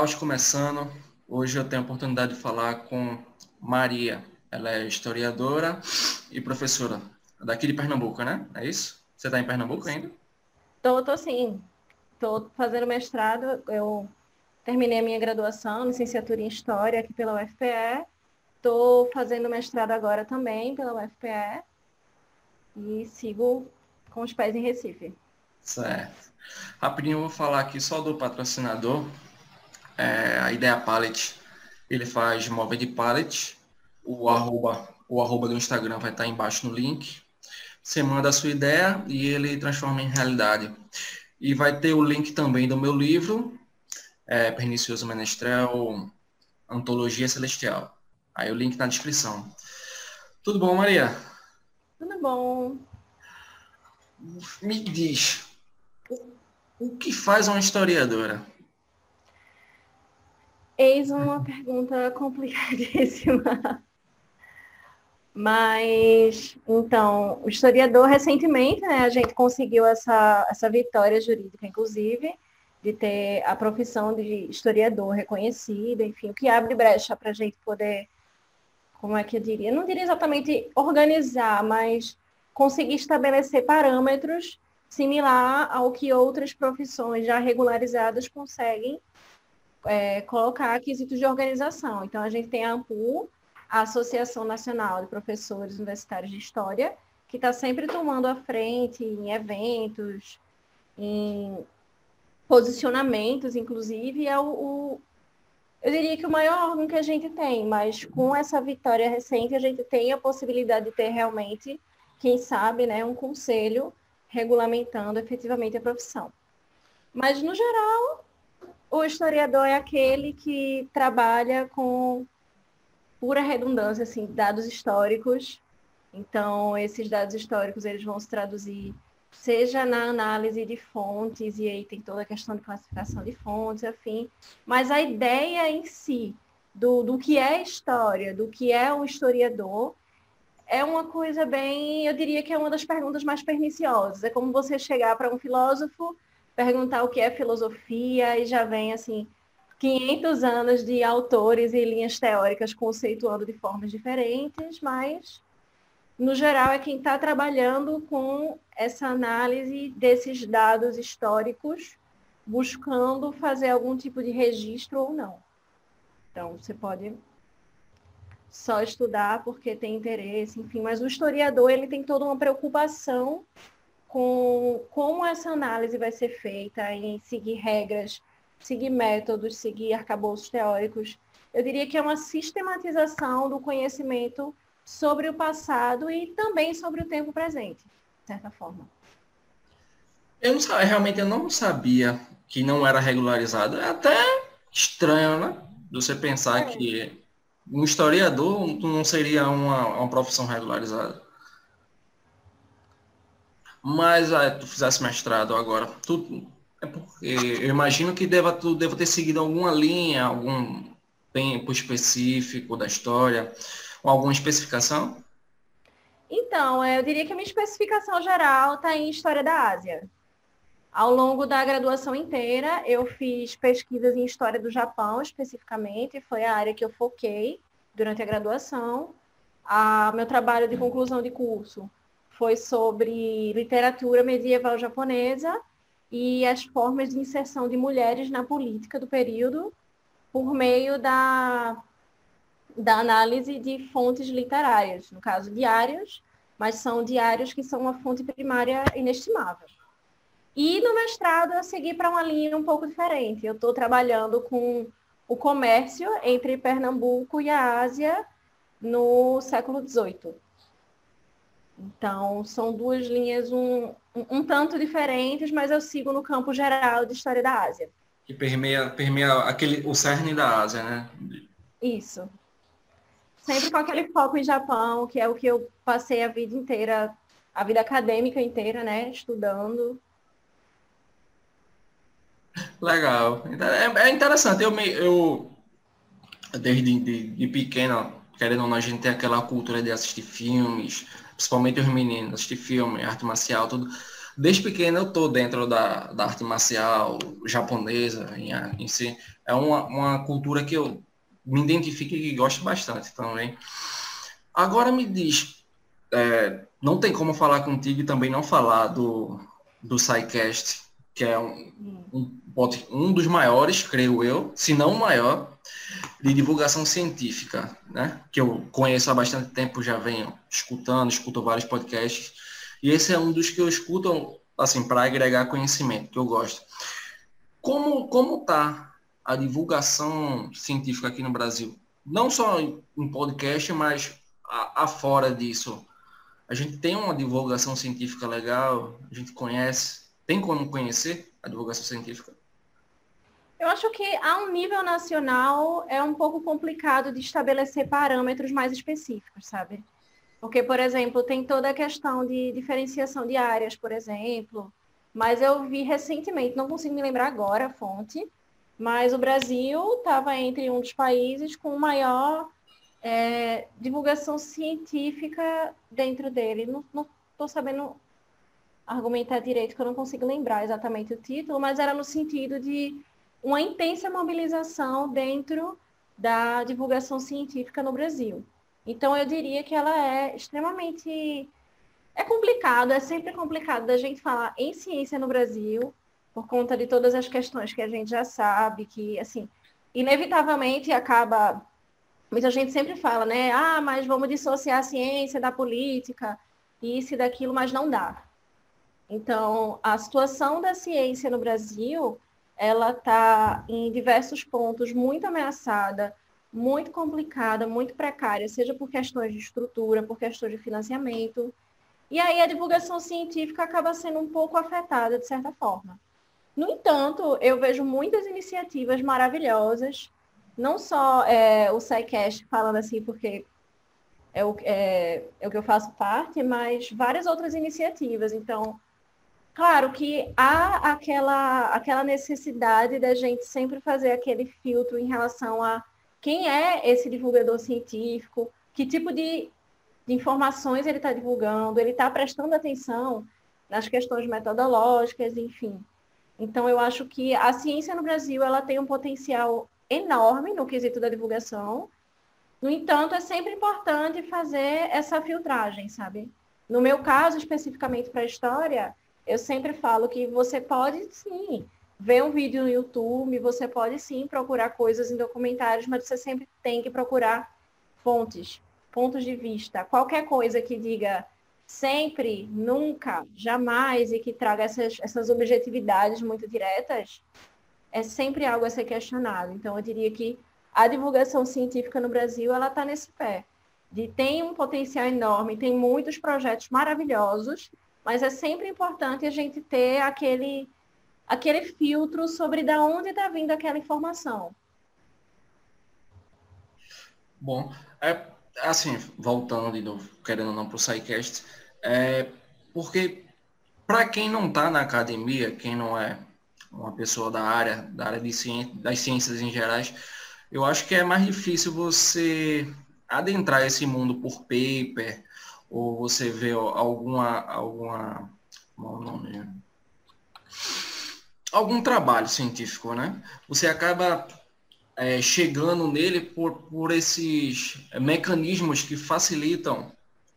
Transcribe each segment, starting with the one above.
Caos começando. Hoje eu tenho a oportunidade de falar com Maria. Ela é historiadora e professora daqui de Pernambuco, né? É isso? Você está em Pernambuco ainda? Tô, tô sim. Tô fazendo mestrado. Eu terminei a minha graduação, licenciatura em História aqui pela UFPE. Tô fazendo mestrado agora também pela UFPE. E sigo com os pés em Recife. Certo. Rapidinho eu vou falar aqui só do patrocinador. É, a Ideia Pallet. Ele faz móvel de pallet. O arroba, o arroba do Instagram vai estar embaixo no link. Você manda a sua ideia e ele transforma em realidade. E vai ter o link também do meu livro, é, Pernicioso Menestrel, Antologia Celestial. Aí o link na descrição. Tudo bom, Maria? Tudo bom. Me diz, o que faz uma historiadora? Eis uma pergunta complicadíssima. Mas, então, o historiador, recentemente, né, a gente conseguiu essa, essa vitória jurídica, inclusive, de ter a profissão de historiador reconhecida, enfim, o que abre brecha para a gente poder, como é que eu diria? Não diria exatamente organizar, mas conseguir estabelecer parâmetros similar ao que outras profissões já regularizadas conseguem é, colocar quesitos de organização. Então, a gente tem a AMPU, a Associação Nacional de Professores Universitários de História, que está sempre tomando a frente em eventos, em posicionamentos, inclusive, é o, o, eu diria que o maior órgão que a gente tem, mas com essa vitória recente, a gente tem a possibilidade de ter realmente, quem sabe, né, um conselho regulamentando efetivamente a profissão. Mas, no geral, o historiador é aquele que trabalha com pura redundância, assim, dados históricos. Então, esses dados históricos eles vão se traduzir seja na análise de fontes, e aí tem toda a questão de classificação de fontes, afim, mas a ideia em si do, do que é história, do que é um historiador, é uma coisa bem, eu diria que é uma das perguntas mais perniciosas. É como você chegar para um filósofo, perguntar o que é filosofia, e já vem assim, 500 anos de autores e linhas teóricas conceituando de formas diferentes, mas, no geral, é quem está trabalhando com essa análise desses dados históricos, buscando fazer algum tipo de registro ou não. Então, você pode só estudar porque tem interesse, enfim, mas o historiador ele tem toda uma preocupação com como essa análise vai ser feita, em seguir regras seguir métodos, seguir arcabouços teóricos. Eu diria que é uma sistematização do conhecimento sobre o passado e também sobre o tempo presente, de certa forma. Eu não realmente eu não sabia que não era regularizado. É até estranho, né? Você pensar é. que um historiador não seria uma, uma profissão regularizada. Mas ah, tu fizesse mestrado agora, tu é porque eu imagino que deva, tu deva ter seguido alguma linha, algum tempo específico da história, alguma especificação? Então, eu diria que a minha especificação geral está em História da Ásia. Ao longo da graduação inteira, eu fiz pesquisas em História do Japão, especificamente, foi a área que eu foquei durante a graduação. A, meu trabalho de conclusão de curso foi sobre literatura medieval japonesa e as formas de inserção de mulheres na política do período por meio da, da análise de fontes literárias, no caso diários, mas são diários que são uma fonte primária inestimável. E no mestrado eu segui para uma linha um pouco diferente. Eu estou trabalhando com o comércio entre Pernambuco e a Ásia no século XVIII. Então, são duas linhas um, um, tanto diferentes, mas eu sigo no campo geral de história da Ásia. Que permeia, permeia aquele, o cerne da Ásia, né? Isso. Sempre com aquele foco em Japão, que é o que eu passei a vida inteira, a vida acadêmica inteira, né? Estudando. Legal. É, é interessante. Eu, me, eu desde de, de pequeno, querendo ou não, a gente tem aquela cultura de assistir filmes, principalmente os meninos, assistir filme, arte marcial, tudo. desde pequeno eu tô dentro da, da arte marcial japonesa em, em si. É uma, uma cultura que eu me identifico e gosto bastante também. Agora me diz, é, não tem como falar contigo e também não falar do, do SciCast, que é um, um, um dos maiores, creio eu, se não o maior, de divulgação científica, né? Que eu conheço há bastante tempo, já venho escutando, escuto vários podcasts, e esse é um dos que eu escuto, assim, para agregar conhecimento, que eu gosto. Como, como tá a divulgação científica aqui no Brasil? Não só em podcast, mas afora disso. A gente tem uma divulgação científica legal, a gente conhece, tem como conhecer a divulgação científica? Eu acho que a um nível nacional é um pouco complicado de estabelecer parâmetros mais específicos, sabe? Porque, por exemplo, tem toda a questão de diferenciação de áreas, por exemplo. Mas eu vi recentemente, não consigo me lembrar agora a fonte, mas o Brasil estava entre um dos países com maior é, divulgação científica dentro dele. Não estou sabendo argumentar direito, que eu não consigo lembrar exatamente o título, mas era no sentido de uma intensa mobilização dentro da divulgação científica no Brasil. Então, eu diria que ela é extremamente. É complicado, é sempre complicado da gente falar em ciência no Brasil, por conta de todas as questões que a gente já sabe, que, assim, inevitavelmente acaba. Muita gente sempre fala, né? Ah, mas vamos dissociar a ciência da política, isso e daquilo, mas não dá. Então, a situação da ciência no Brasil, ela está em diversos pontos muito ameaçada, muito complicada, muito precária, seja por questões de estrutura, por questões de financiamento. E aí a divulgação científica acaba sendo um pouco afetada, de certa forma. No entanto, eu vejo muitas iniciativas maravilhosas, não só é, o SciCast falando assim, porque é o, é, é o que eu faço parte, mas várias outras iniciativas. Então, claro que há aquela, aquela necessidade da gente sempre fazer aquele filtro em relação a quem é esse divulgador científico, que tipo de, de informações ele está divulgando, ele está prestando atenção nas questões metodológicas, enfim. Então, eu acho que a ciência no Brasil ela tem um potencial enorme no quesito da divulgação. No entanto, é sempre importante fazer essa filtragem, sabe? No meu caso, especificamente para a história, eu sempre falo que você pode sim ver um vídeo no YouTube, você pode sim procurar coisas em documentários, mas você sempre tem que procurar fontes, pontos de vista. Qualquer coisa que diga sempre, nunca, jamais e que traga essas, essas objetividades muito diretas, é sempre algo a ser questionado. Então, eu diria que a divulgação científica no Brasil, ela está nesse pé. De, tem um potencial enorme, tem muitos projetos maravilhosos, mas é sempre importante a gente ter aquele aquele filtro sobre da onde está vindo aquela informação. Bom, é, assim, voltando de novo, querendo ou não para o SciCast, é, porque para quem não está na academia, quem não é uma pessoa da área, da área de ciência, das ciências em gerais, eu acho que é mais difícil você adentrar esse mundo por paper, ou você ver alguma, alguma, o nome? algum trabalho científico, né? Você acaba é, chegando nele por, por esses mecanismos que facilitam,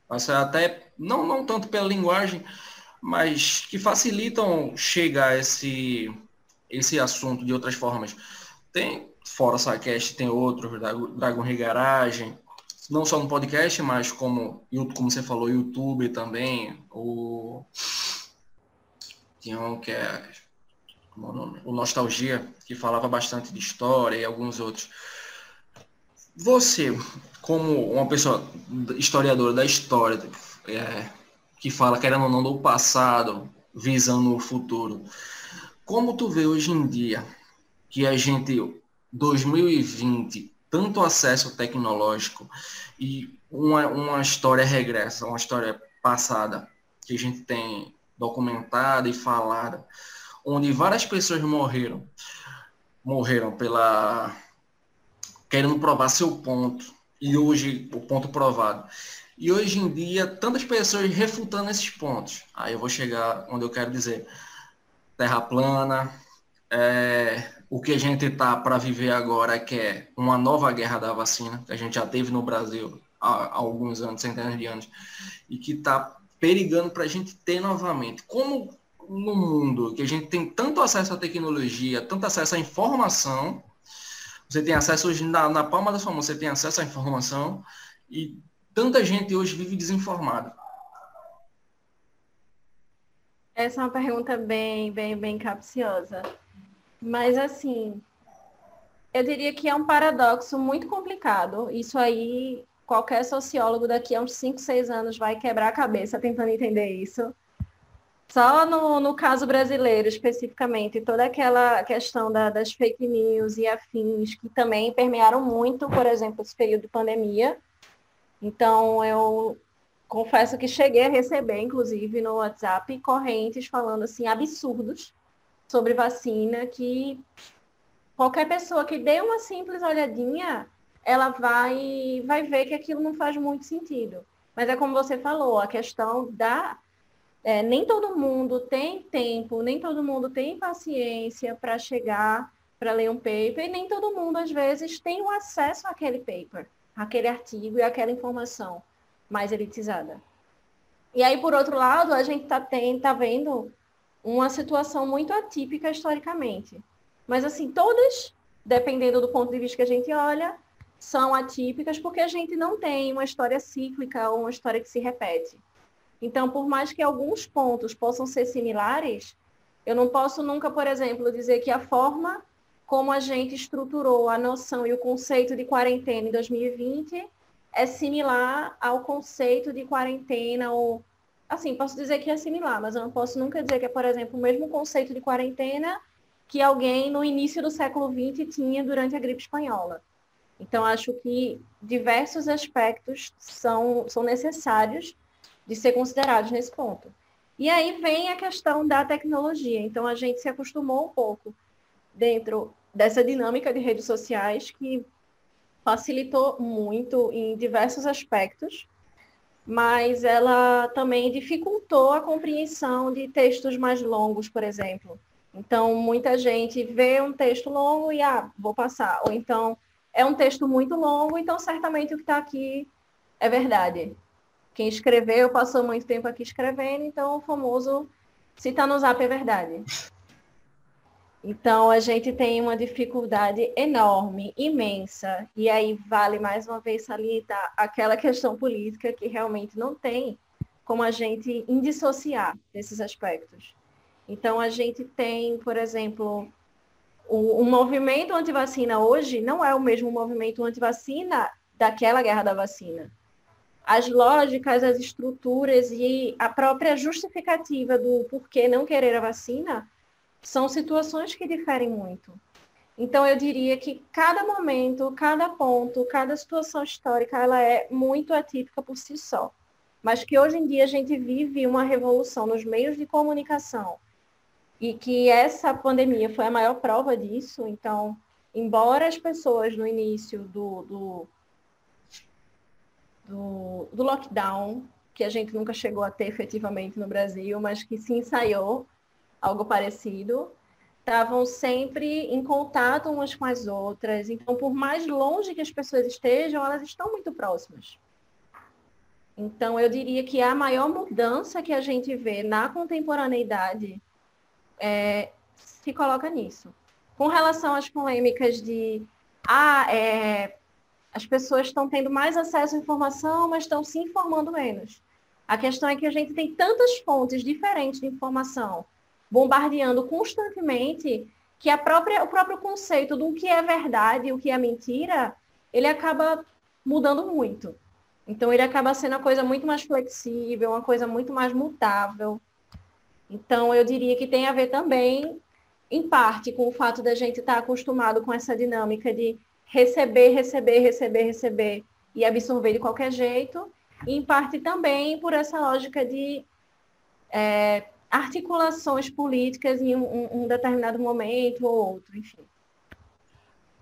até não, não tanto pela linguagem, mas que facilitam chegar a esse, esse assunto de outras formas. Tem, fora Sacast, tem outros, Dragon Regaragem, não só no podcast, mas como, como você falou, YouTube também, o... Tinha um que é o Nostalgia, que falava bastante de história e alguns outros. Você, como uma pessoa historiadora da história, é, que fala, querendo ou não, do passado, visando o futuro, como tu vê hoje em dia que a gente, 2020, tanto acesso tecnológico e uma, uma história regressa, uma história passada, que a gente tem documentada e falada, onde várias pessoas morreram, morreram pela querendo provar seu ponto e hoje o ponto provado e hoje em dia tantas pessoas refutando esses pontos. Aí eu vou chegar onde eu quero dizer. Terra plana, é, o que a gente está para viver agora, que é uma nova guerra da vacina, que a gente já teve no Brasil há, há alguns anos, centenas de anos, e que está perigando para a gente ter novamente. Como no mundo que a gente tem tanto acesso à tecnologia, tanto acesso à informação, você tem acesso hoje na, na palma da sua mão, você tem acesso à informação, e tanta gente hoje vive desinformada. Essa é uma pergunta bem, bem, bem capciosa. Mas, assim, eu diria que é um paradoxo muito complicado. Isso aí, qualquer sociólogo daqui a uns 5, 6 anos vai quebrar a cabeça tentando entender isso. Só no, no caso brasileiro, especificamente, toda aquela questão da, das fake news e afins, que também permearam muito, por exemplo, esse período de pandemia. Então, eu confesso que cheguei a receber, inclusive, no WhatsApp, correntes falando assim, absurdos sobre vacina, que qualquer pessoa que dê uma simples olhadinha, ela vai, vai ver que aquilo não faz muito sentido. Mas é como você falou, a questão da. É, nem todo mundo tem tempo, nem todo mundo tem paciência para chegar para ler um paper, e nem todo mundo, às vezes, tem o acesso àquele paper, àquele artigo e àquela informação mais elitizada. E aí, por outro lado, a gente está tá vendo uma situação muito atípica historicamente. Mas, assim, todas, dependendo do ponto de vista que a gente olha, são atípicas porque a gente não tem uma história cíclica ou uma história que se repete. Então, por mais que alguns pontos possam ser similares, eu não posso nunca, por exemplo, dizer que a forma como a gente estruturou a noção e o conceito de quarentena em 2020 é similar ao conceito de quarentena ou assim, posso dizer que é similar, mas eu não posso nunca dizer que é, por exemplo, o mesmo conceito de quarentena que alguém no início do século XX tinha durante a gripe espanhola. Então, acho que diversos aspectos são, são necessários de ser considerados nesse ponto. E aí vem a questão da tecnologia. Então, a gente se acostumou um pouco dentro dessa dinâmica de redes sociais que facilitou muito em diversos aspectos, mas ela também dificultou a compreensão de textos mais longos, por exemplo. Então, muita gente vê um texto longo e, ah, vou passar. Ou então, é um texto muito longo, então certamente o que está aqui é verdade. Quem escreveu passou muito tempo aqui escrevendo, então o famoso se está no zap é verdade. Então, a gente tem uma dificuldade enorme, imensa, e aí vale mais uma vez salientar aquela questão política que realmente não tem como a gente indissociar desses aspectos. Então, a gente tem, por exemplo, o, o movimento antivacina hoje não é o mesmo movimento antivacina daquela guerra da vacina. As lógicas, as estruturas e a própria justificativa do porquê não querer a vacina são situações que diferem muito. Então, eu diria que cada momento, cada ponto, cada situação histórica, ela é muito atípica por si só. Mas que hoje em dia a gente vive uma revolução nos meios de comunicação e que essa pandemia foi a maior prova disso. Então, embora as pessoas no início do, do, do, do lockdown, que a gente nunca chegou a ter efetivamente no Brasil, mas que se ensaiou algo parecido, estavam sempre em contato umas com as outras. Então, por mais longe que as pessoas estejam, elas estão muito próximas. Então, eu diria que a maior mudança que a gente vê na contemporaneidade é, se coloca nisso. Com relação às polêmicas de ah, é, as pessoas estão tendo mais acesso à informação, mas estão se informando menos. A questão é que a gente tem tantas fontes diferentes de informação bombardeando constantemente que própria, o próprio conceito do que é verdade e o que é mentira, ele acaba mudando muito. Então ele acaba sendo uma coisa muito mais flexível, uma coisa muito mais mutável. Então eu diria que tem a ver também, em parte, com o fato da gente estar acostumado com essa dinâmica de receber, receber, receber, receber e absorver de qualquer jeito, e em parte também por essa lógica de é, articulações políticas em um, um determinado momento ou outro, enfim.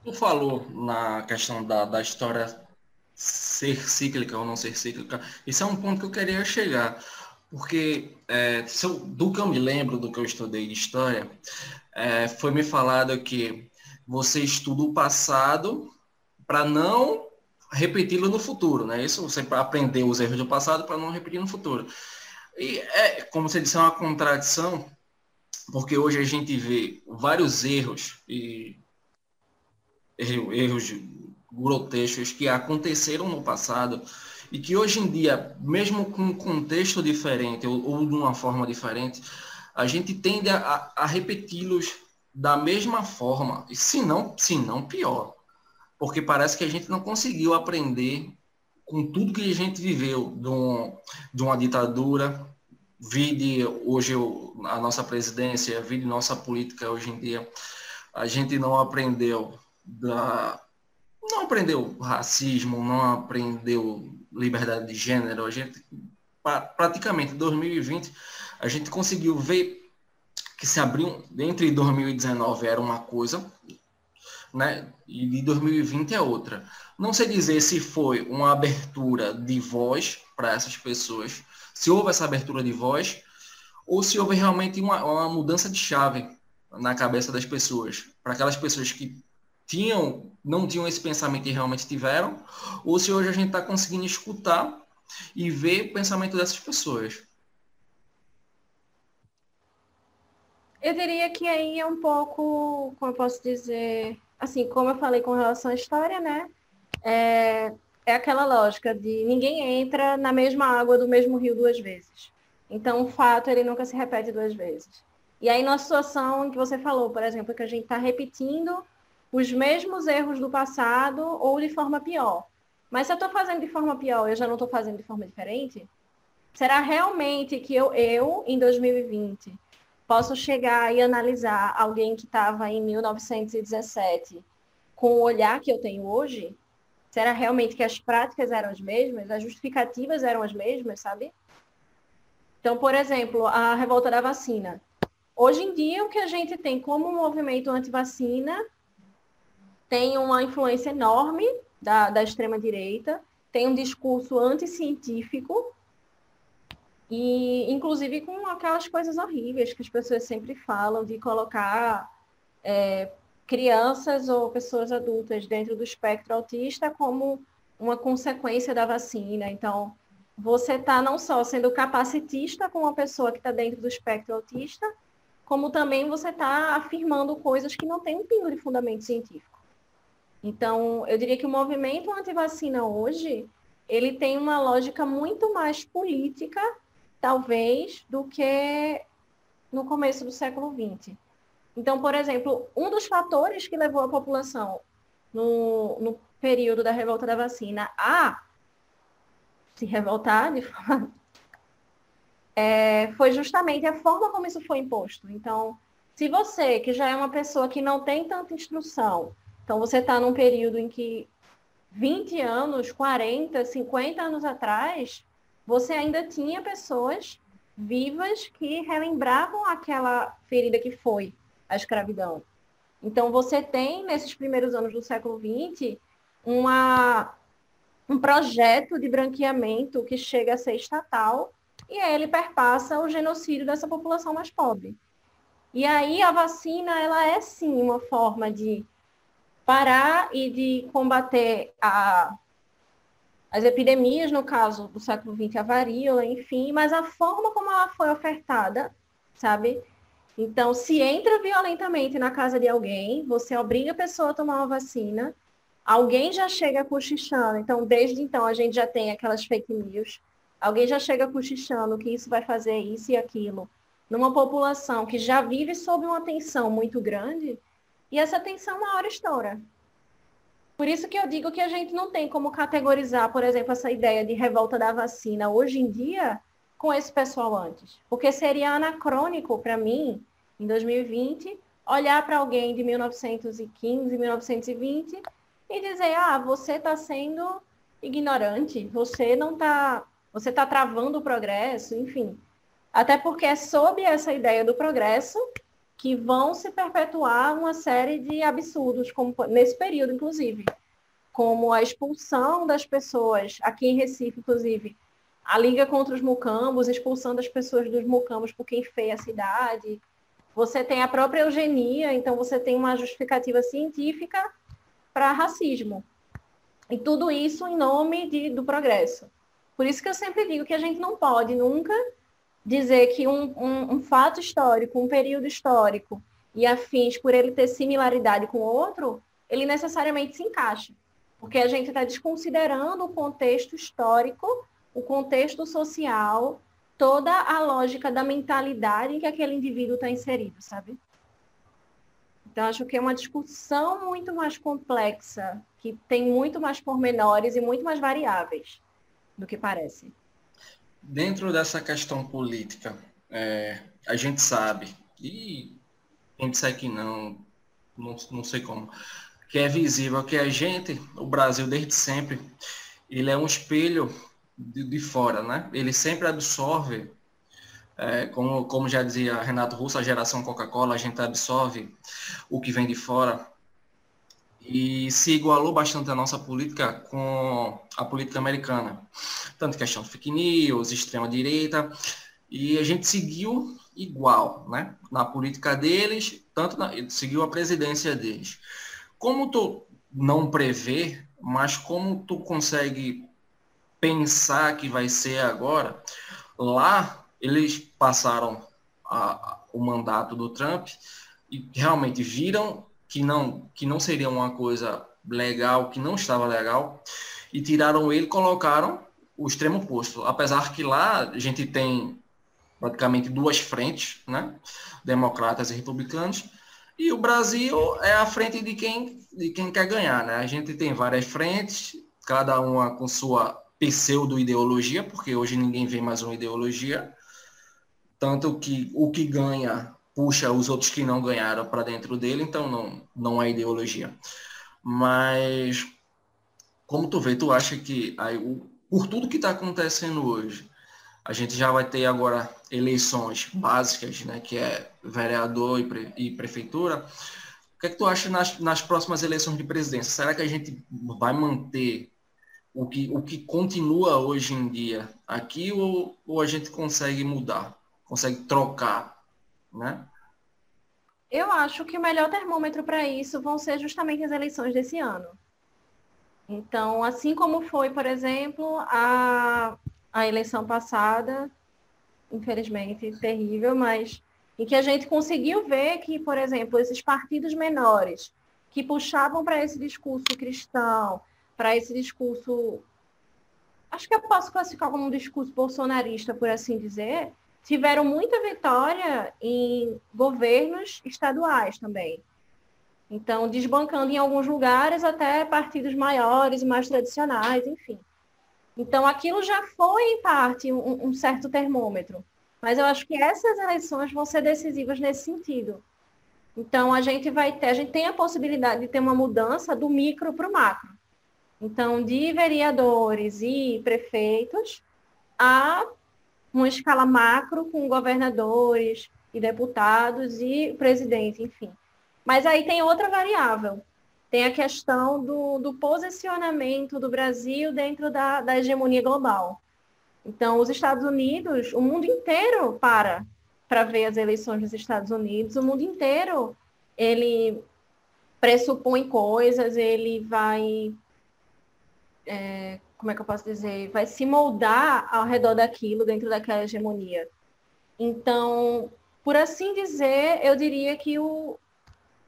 Tu falou na questão da, da história ser cíclica ou não ser cíclica, isso é um ponto que eu queria chegar. Porque é, eu, do que eu me lembro, do que eu estudei de história, é, foi me falado que você estuda o passado para não repeti-lo no futuro, né? Isso você aprender os erros do passado para não repetir no futuro. E é, como você disse, é uma contradição, porque hoje a gente vê vários erros e erros grotescos que aconteceram no passado e que hoje em dia, mesmo com um contexto diferente ou, ou de uma forma diferente, a gente tende a, a repeti-los da mesma forma, e se não, se não pior, porque parece que a gente não conseguiu aprender com tudo que a gente viveu de, um, de uma ditadura, vide hoje a nossa presidência, vide nossa política hoje em dia, a gente não aprendeu da não aprendeu racismo, não aprendeu liberdade de gênero, a gente praticamente em 2020 a gente conseguiu ver que se abriu entre 2019 era uma coisa, né? E de 2020 é outra. Não sei dizer se foi uma abertura de voz para essas pessoas, se houve essa abertura de voz, ou se houve realmente uma, uma mudança de chave na cabeça das pessoas, para aquelas pessoas que tinham, não tinham esse pensamento e realmente tiveram, ou se hoje a gente está conseguindo escutar e ver o pensamento dessas pessoas. Eu diria que aí é um pouco, como eu posso dizer, assim, como eu falei com relação à história, né? É, é aquela lógica de ninguém entra na mesma água do mesmo rio duas vezes. Então, o fato, ele nunca se repete duas vezes. E aí, na situação que você falou, por exemplo, que a gente está repetindo os mesmos erros do passado ou de forma pior. Mas se eu estou fazendo de forma pior, eu já não estou fazendo de forma diferente? Será realmente que eu, eu em 2020, posso chegar e analisar alguém que estava em 1917 com o olhar que eu tenho hoje? Será realmente que as práticas eram as mesmas, as justificativas eram as mesmas, sabe? Então, por exemplo, a revolta da vacina. Hoje em dia, o que a gente tem como movimento anti-vacina tem uma influência enorme da, da extrema-direita, tem um discurso anticientífico, e, inclusive, com aquelas coisas horríveis que as pessoas sempre falam de colocar é, crianças ou pessoas adultas dentro do espectro autista como uma consequência da vacina. Então, você está não só sendo capacitista com uma pessoa que está dentro do espectro autista, como também você está afirmando coisas que não têm um pingo de fundamento científico. Então, eu diria que o movimento anti-vacina hoje, ele tem uma lógica muito mais política talvez, do que no começo do século XX. Então, por exemplo, um dos fatores que levou a população no, no período da revolta da vacina a se revoltar de forma, é, foi justamente a forma como isso foi imposto. Então, se você, que já é uma pessoa que não tem tanta instrução, então você está num período em que 20 anos, 40, 50 anos atrás, você ainda tinha pessoas vivas que relembravam aquela ferida que foi a escravidão. Então, você tem, nesses primeiros anos do século XX, uma, um projeto de branqueamento que chega a ser estatal e ele perpassa o genocídio dessa população mais pobre. E aí a vacina, ela é sim uma forma de parar e de combater a as epidemias, no caso do século XX, a varíola, enfim, mas a forma como ela foi ofertada, sabe? Então, se entra violentamente na casa de alguém, você obriga a pessoa a tomar uma vacina, alguém já chega cochichando, então, desde então, a gente já tem aquelas fake news, alguém já chega cochichando que isso vai fazer isso e aquilo, numa população que já vive sob uma tensão muito grande, e essa tensão uma hora estoura. Por isso que eu digo que a gente não tem como categorizar, por exemplo, essa ideia de revolta da vacina. Hoje em dia com esse pessoal antes. Porque seria anacrônico para mim, em 2020, olhar para alguém de 1915, 1920 e dizer: ah, você está sendo ignorante, você não está. Você está travando o progresso, enfim. Até porque é sob essa ideia do progresso que vão se perpetuar uma série de absurdos, como nesse período, inclusive. como a expulsão das pessoas, aqui em Recife, inclusive, a Liga contra os Mucambos, expulsando as pessoas dos Mucambos por quem feia a cidade. Você tem a própria eugenia, então você tem uma justificativa científica para racismo. E tudo isso em nome de, do progresso. Por isso que eu sempre digo que a gente não pode nunca dizer que um, um, um fato histórico, um período histórico e afins, por ele ter similaridade com outro, ele necessariamente se encaixa. Porque a gente está desconsiderando o contexto histórico, o contexto social, toda a lógica da mentalidade em que aquele indivíduo está inserido, sabe? Então, acho que é uma discussão muito mais complexa, que tem muito mais pormenores e muito mais variáveis do que parece. Dentro dessa questão política, é, a gente sabe, e quem disser que não, não, não sei como, que é visível que a gente, o Brasil desde sempre, ele é um espelho de, de fora, né? Ele sempre absorve, é, como, como já dizia Renato Russo, a geração Coca-Cola, a gente absorve o que vem de fora e se igualou bastante a nossa política com a política americana. Tanto questão de fake news, extrema-direita, e a gente seguiu igual, né? Na política deles, tanto na, seguiu a presidência deles. Como tu não prevê, mas como tu consegue pensar que vai ser agora, lá eles passaram a, o mandato do Trump e realmente viram que não, que não seria uma coisa legal, que não estava legal, e tiraram ele colocaram o extremo oposto. Apesar que lá a gente tem praticamente duas frentes, né? democratas e republicanos, e o Brasil é a frente de quem, de quem quer ganhar. Né? A gente tem várias frentes, cada uma com sua pseudo-ideologia, porque hoje ninguém vê mais uma ideologia, tanto que o que ganha puxa os outros que não ganharam para dentro dele, então não, não é ideologia. Mas, como tu vê, tu acha que aí, o, por tudo que está acontecendo hoje, a gente já vai ter agora eleições básicas, né, que é vereador e, pre, e prefeitura. O que é que tu acha nas, nas próximas eleições de presidência? Será que a gente vai manter o que, o que continua hoje em dia aqui ou, ou a gente consegue mudar, consegue trocar né? Eu acho que o melhor termômetro para isso vão ser justamente as eleições desse ano. Então, assim como foi, por exemplo, a, a eleição passada, infelizmente terrível, mas em que a gente conseguiu ver que, por exemplo, esses partidos menores que puxavam para esse discurso cristão, para esse discurso, acho que eu posso classificar como um discurso bolsonarista, por assim dizer, tiveram muita vitória em governos estaduais também. Então, desbancando em alguns lugares até partidos maiores mais tradicionais, enfim. Então, aquilo já foi, em parte, um, um certo termômetro. Mas eu acho que essas eleições vão ser decisivas nesse sentido. Então, a gente vai ter, a gente tem a possibilidade de ter uma mudança do micro para o macro. Então, de vereadores e prefeitos a uma escala macro com governadores e deputados e presidente, enfim. Mas aí tem outra variável. Tem a questão do, do posicionamento do Brasil dentro da, da hegemonia global. Então, os Estados Unidos, o mundo inteiro para para ver as eleições dos Estados Unidos, o mundo inteiro ele pressupõe coisas, ele vai é, como é que eu posso dizer, vai se moldar ao redor daquilo, dentro daquela hegemonia. Então, por assim dizer, eu diria que o,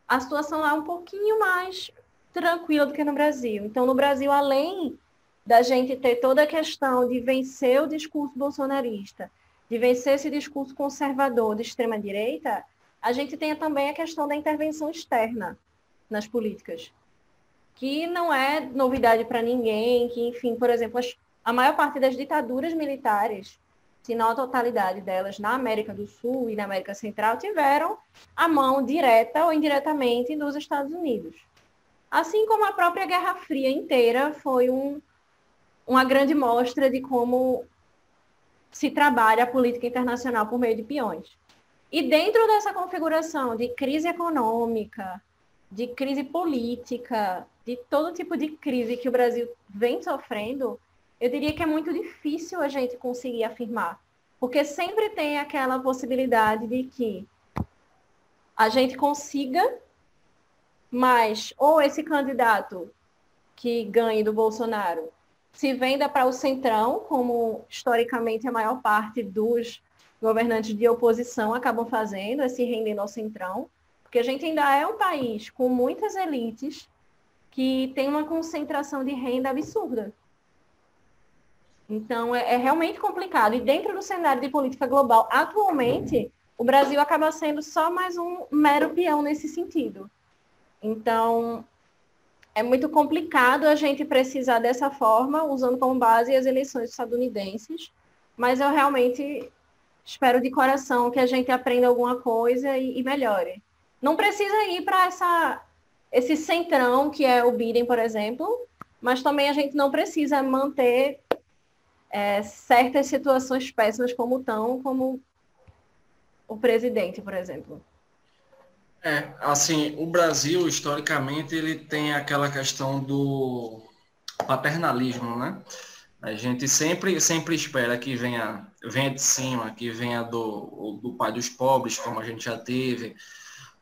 a situação lá é um pouquinho mais tranquila do que no Brasil. Então, no Brasil, além da gente ter toda a questão de vencer o discurso bolsonarista, de vencer esse discurso conservador de extrema-direita, a gente tem também a questão da intervenção externa nas políticas que não é novidade para ninguém, que, enfim, por exemplo, as, a maior parte das ditaduras militares, se não a totalidade delas, na América do Sul e na América Central, tiveram a mão direta ou indiretamente dos Estados Unidos. Assim como a própria Guerra Fria inteira foi um, uma grande mostra de como se trabalha a política internacional por meio de peões. E dentro dessa configuração de crise econômica, de crise política, de todo tipo de crise que o Brasil vem sofrendo, eu diria que é muito difícil a gente conseguir afirmar. Porque sempre tem aquela possibilidade de que a gente consiga, mas ou esse candidato que ganhe do Bolsonaro se venda para o centrão, como historicamente a maior parte dos governantes de oposição acabam fazendo, é se rendendo ao centrão, porque a gente ainda é um país com muitas elites que tem uma concentração de renda absurda. Então, é, é, realmente complicado. E dentro do cenário de política global, atualmente, o Brasil acaba sendo só mais um mero peão nesse sentido. Então, é muito complicado a gente precisar dessa forma, usando como base as eleições estadunidenses, mas eu realmente espero de coração que a gente aprenda alguma coisa e, e melhore. Não precisa ir para essa esse centrão que é o Biden, por exemplo, mas também a gente não precisa manter é, certas situações péssimas como estão, como o presidente, por exemplo. É, assim, o Brasil, historicamente, ele tem aquela questão do paternalismo, né? A gente sempre, sempre espera que venha, venha de cima, que venha do, do pai dos pobres, como a gente já teve,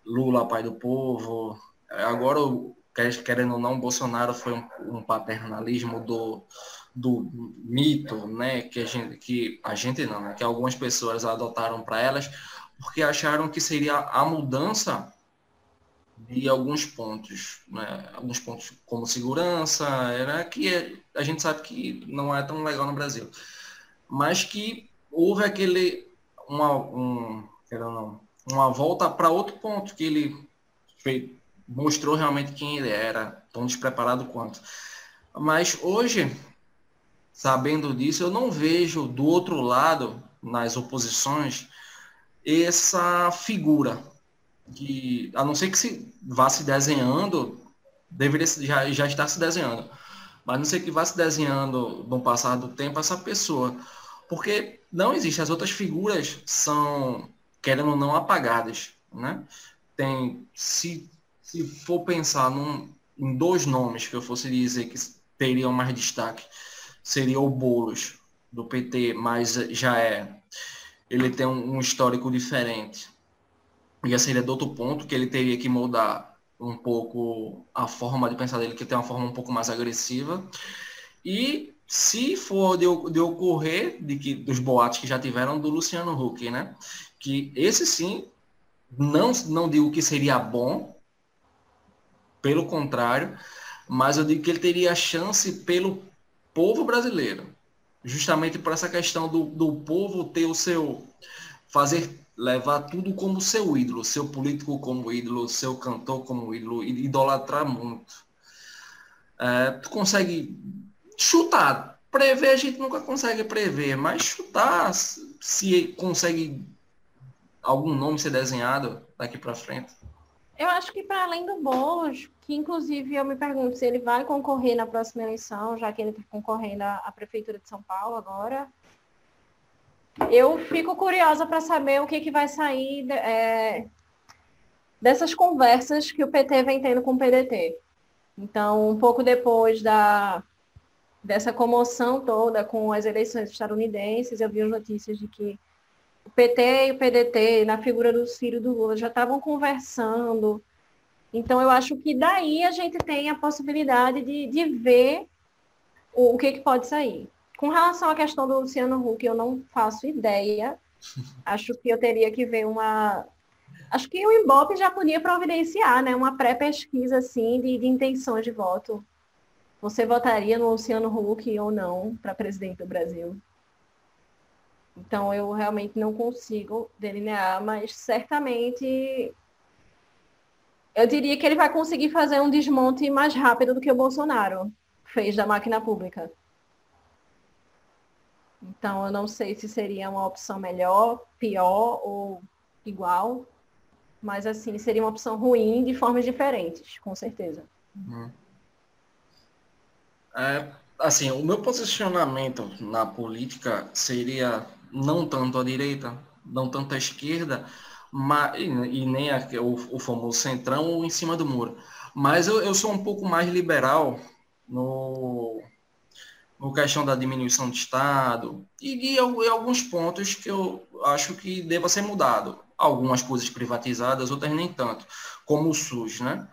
Lula, pai do povo. Agora, querendo ou não, Bolsonaro foi um, um paternalismo do, do mito, né? Que a gente, que a gente não, né? Que algumas pessoas adotaram para elas, porque acharam que seria a mudança de alguns pontos, né? alguns pontos como segurança, era que a gente sabe que não é tão legal no Brasil, mas que houve aquele uma um, não, uma volta para outro ponto que ele fez, mostrou realmente quem ele era, tão despreparado quanto. Mas hoje, sabendo disso, eu não vejo do outro lado nas oposições essa figura que, a não ser que se vá se desenhando, deveria já, já estar se desenhando, mas não sei que vá se desenhando no passar do tempo essa pessoa, porque não existe, as outras figuras são, querendo ou não, apagadas, né? Tem, se, se for pensar num, em dois nomes que eu fosse dizer que teriam mais destaque, seria o Boulos, do PT, mas já é, ele tem um, um histórico diferente, já seria do outro ponto, que ele teria que mudar um pouco a forma de pensar dele, que tem uma forma um pouco mais agressiva. E se for de, de ocorrer de que dos boatos que já tiveram do Luciano Huck, né? Que esse sim, não, não digo que seria bom, pelo contrário, mas eu digo que ele teria chance pelo povo brasileiro. Justamente por essa questão do, do povo ter o seu. fazer levar tudo como seu ídolo, seu político como ídolo, seu cantor como ídolo, idolatrar muito. É, tu consegue chutar. Prever a gente nunca consegue prever, mas chutar se consegue algum nome ser desenhado daqui para frente. Eu acho que para além do Boulos, que inclusive eu me pergunto se ele vai concorrer na próxima eleição, já que ele está concorrendo à Prefeitura de São Paulo agora, eu fico curiosa para saber o que, que vai sair é, dessas conversas que o PT vem tendo com o PDT. Então, um pouco depois da, dessa comoção toda com as eleições estadunidenses, eu vi as notícias de que o PT e o PDT, na figura do Ciro do Lula, já estavam conversando. Então, eu acho que daí a gente tem a possibilidade de, de ver o, o que, que pode sair. Com relação à questão do Luciano Huck, eu não faço ideia. Acho que eu teria que ver uma. Acho que o Ibope já podia providenciar, né? Uma pré-pesquisa assim de, de intenções de voto. Você votaria no Luciano Huck ou não para presidente do Brasil? Então eu realmente não consigo delinear, mas certamente eu diria que ele vai conseguir fazer um desmonte mais rápido do que o Bolsonaro fez da máquina pública. Então, eu não sei se seria uma opção melhor, pior ou igual, mas assim, seria uma opção ruim de formas diferentes, com certeza. Uhum. É, assim, o meu posicionamento na política seria não tanto à direita, não tanto à esquerda, mas, e, nem a, o, o famoso centrão ou em cima do muro, Mas eu, eu sou um pouco mais liberal no, no questão da diminuição do Estado e, e, e alguns pontos que eu acho que deva ser mudado. Algumas coisas privatizadas, outras nem tanto, como o SUS, né?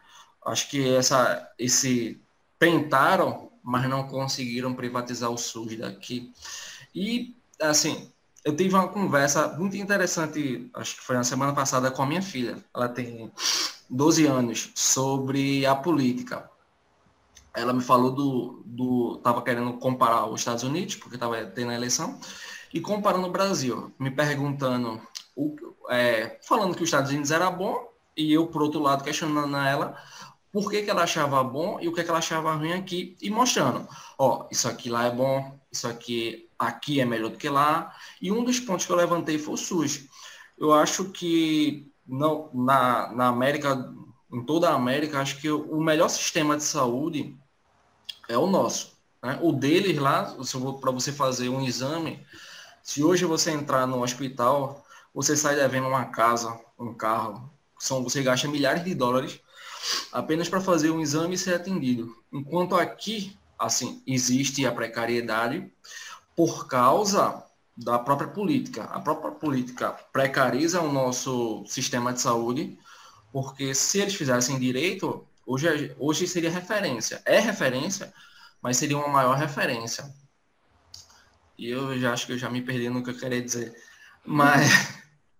Acho que essa, esse tentaram, mas não conseguiram privatizar o SUS daqui. E, assim, eu tive uma conversa muito interessante, acho que foi na semana passada, com a minha filha. Ela tem 12 anos, sobre a política. Ela me falou do. do tava querendo comparar os Estados Unidos, porque estava tendo a eleição, e comparando o Brasil, me perguntando, o, é, falando que os Estados Unidos era bom, e eu, por outro lado, questionando ela por que, que ela achava bom e o que, que ela achava ruim aqui, e mostrando, ó, isso aqui lá é bom, isso aqui aqui é melhor do que lá. E um dos pontos que eu levantei foi o SUS. Eu acho que não, na, na América, em toda a América, acho que o melhor sistema de saúde é o nosso. Né? O deles lá, para você fazer um exame, se hoje você entrar no hospital, você sai devendo uma casa, um carro, são, você gasta milhares de dólares apenas para fazer um exame e ser atendido. Enquanto aqui, assim, existe a precariedade por causa da própria política. A própria política precariza o nosso sistema de saúde, porque se eles fizessem direito, hoje, hoje seria referência. É referência, mas seria uma maior referência. E eu já acho que eu já me perdi no que eu queria dizer. Mas,